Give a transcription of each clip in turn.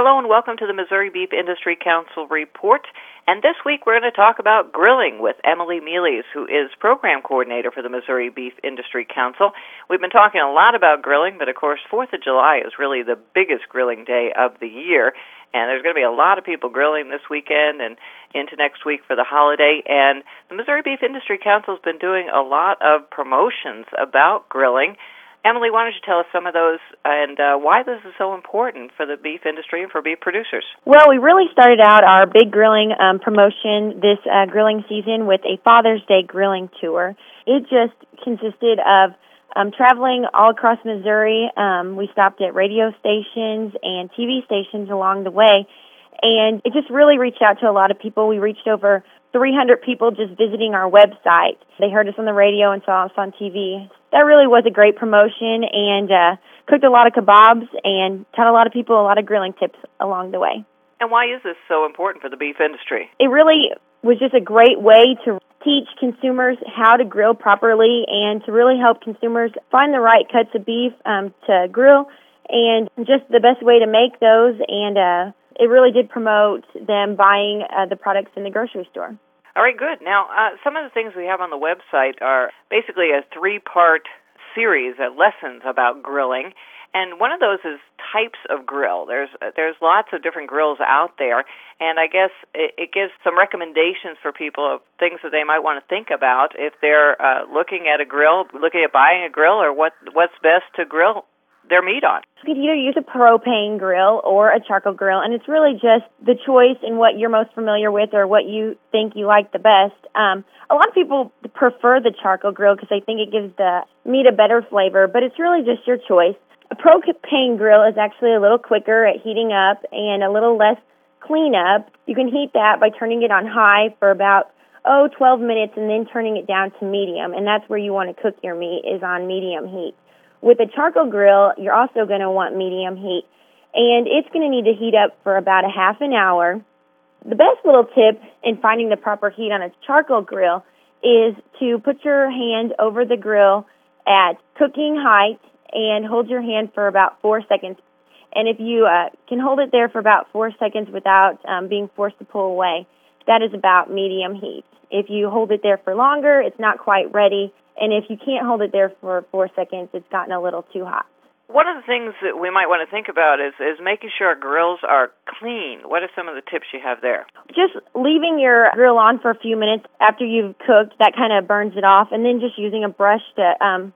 Hello and welcome to the Missouri Beef Industry Council report. And this week we're going to talk about grilling with Emily Mealy's, who is program coordinator for the Missouri Beef Industry Council. We've been talking a lot about grilling, but of course 4th of July is really the biggest grilling day of the year. And there's going to be a lot of people grilling this weekend and into next week for the holiday. And the Missouri Beef Industry Council has been doing a lot of promotions about grilling. Emily, why don't you tell us some of those and uh, why this is so important for the beef industry and for beef producers? Well, we really started out our big grilling um, promotion this uh, grilling season with a Father's Day grilling tour. It just consisted of um, traveling all across Missouri. Um, we stopped at radio stations and TV stations along the way, and it just really reached out to a lot of people. We reached over 300 people just visiting our website. They heard us on the radio and saw us on TV that really was a great promotion and uh, cooked a lot of kebabs and taught a lot of people a lot of grilling tips along the way. And why is this so important for the beef industry? It really was just a great way to teach consumers how to grill properly and to really help consumers find the right cuts of beef um, to grill and just the best way to make those. And uh, it really did promote them buying uh, the products in the grocery store. All right, good. Now, uh, some of the things we have on the website are basically a three part series of lessons about grilling. And one of those is types of grill. There's there's lots of different grills out there, and I guess it, it gives some recommendations for people of things that they might want to think about if they're uh, looking at a grill, looking at buying a grill, or what what's best to grill their meat on. You could either use a propane grill or a charcoal grill, and it's really just the choice and what you're most familiar with or what you think you like the best. Um, a lot of people prefer the charcoal grill because they think it gives the meat a better flavor, but it's really just your choice. A propane grill is actually a little quicker at heating up and a little less cleanup. You can heat that by turning it on high for about oh 12 minutes and then turning it down to medium, and that's where you want to cook your meat is on medium heat. With a charcoal grill, you're also going to want medium heat, and it's going to need to heat up for about a half an hour. The best little tip in finding the proper heat on a charcoal grill is to put your hand over the grill at cooking height and hold your hand for about four seconds. And if you uh, can hold it there for about four seconds without um, being forced to pull away, that is about medium heat. If you hold it there for longer, it's not quite ready, and if you can't hold it there for four seconds, it's gotten a little too hot. One of the things that we might want to think about is is making sure our grills are clean. What are some of the tips you have there? Just leaving your grill on for a few minutes after you've cooked, that kind of burns it off, and then just using a brush to um,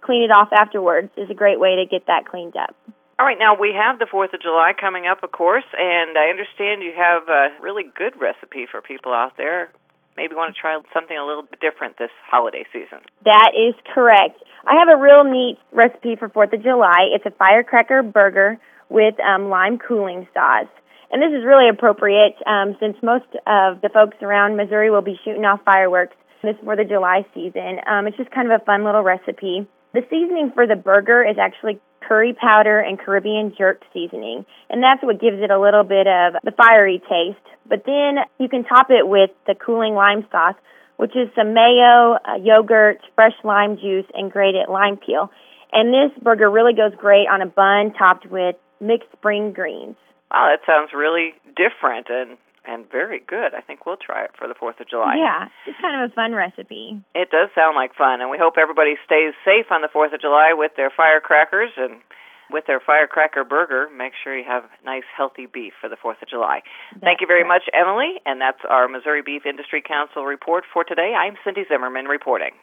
clean it off afterwards is a great way to get that cleaned up. All right, now we have the 4th of July coming up, of course, and I understand you have a really good recipe for people out there maybe want to try something a little bit different this holiday season. That is correct. I have a real neat recipe for 4th of July. It's a firecracker burger with um, lime cooling sauce. And this is really appropriate um, since most of the folks around Missouri will be shooting off fireworks this 4th of July season. Um, it's just kind of a fun little recipe. The seasoning for the burger is actually curry powder and Caribbean jerk seasoning. And that's what gives it a little bit of the fiery taste. But then you can top it with the cooling lime sauce, which is some mayo, uh, yogurt, fresh lime juice, and grated lime peel. And this burger really goes great on a bun topped with mixed spring greens. Wow, that sounds really different and and very good. I think we'll try it for the 4th of July. Yeah, it's kind of a fun recipe. It does sound like fun, and we hope everybody stays safe on the 4th of July with their firecrackers and with their firecracker burger. Make sure you have nice, healthy beef for the 4th of July. That's Thank you very much, Emily, and that's our Missouri Beef Industry Council report for today. I'm Cindy Zimmerman reporting.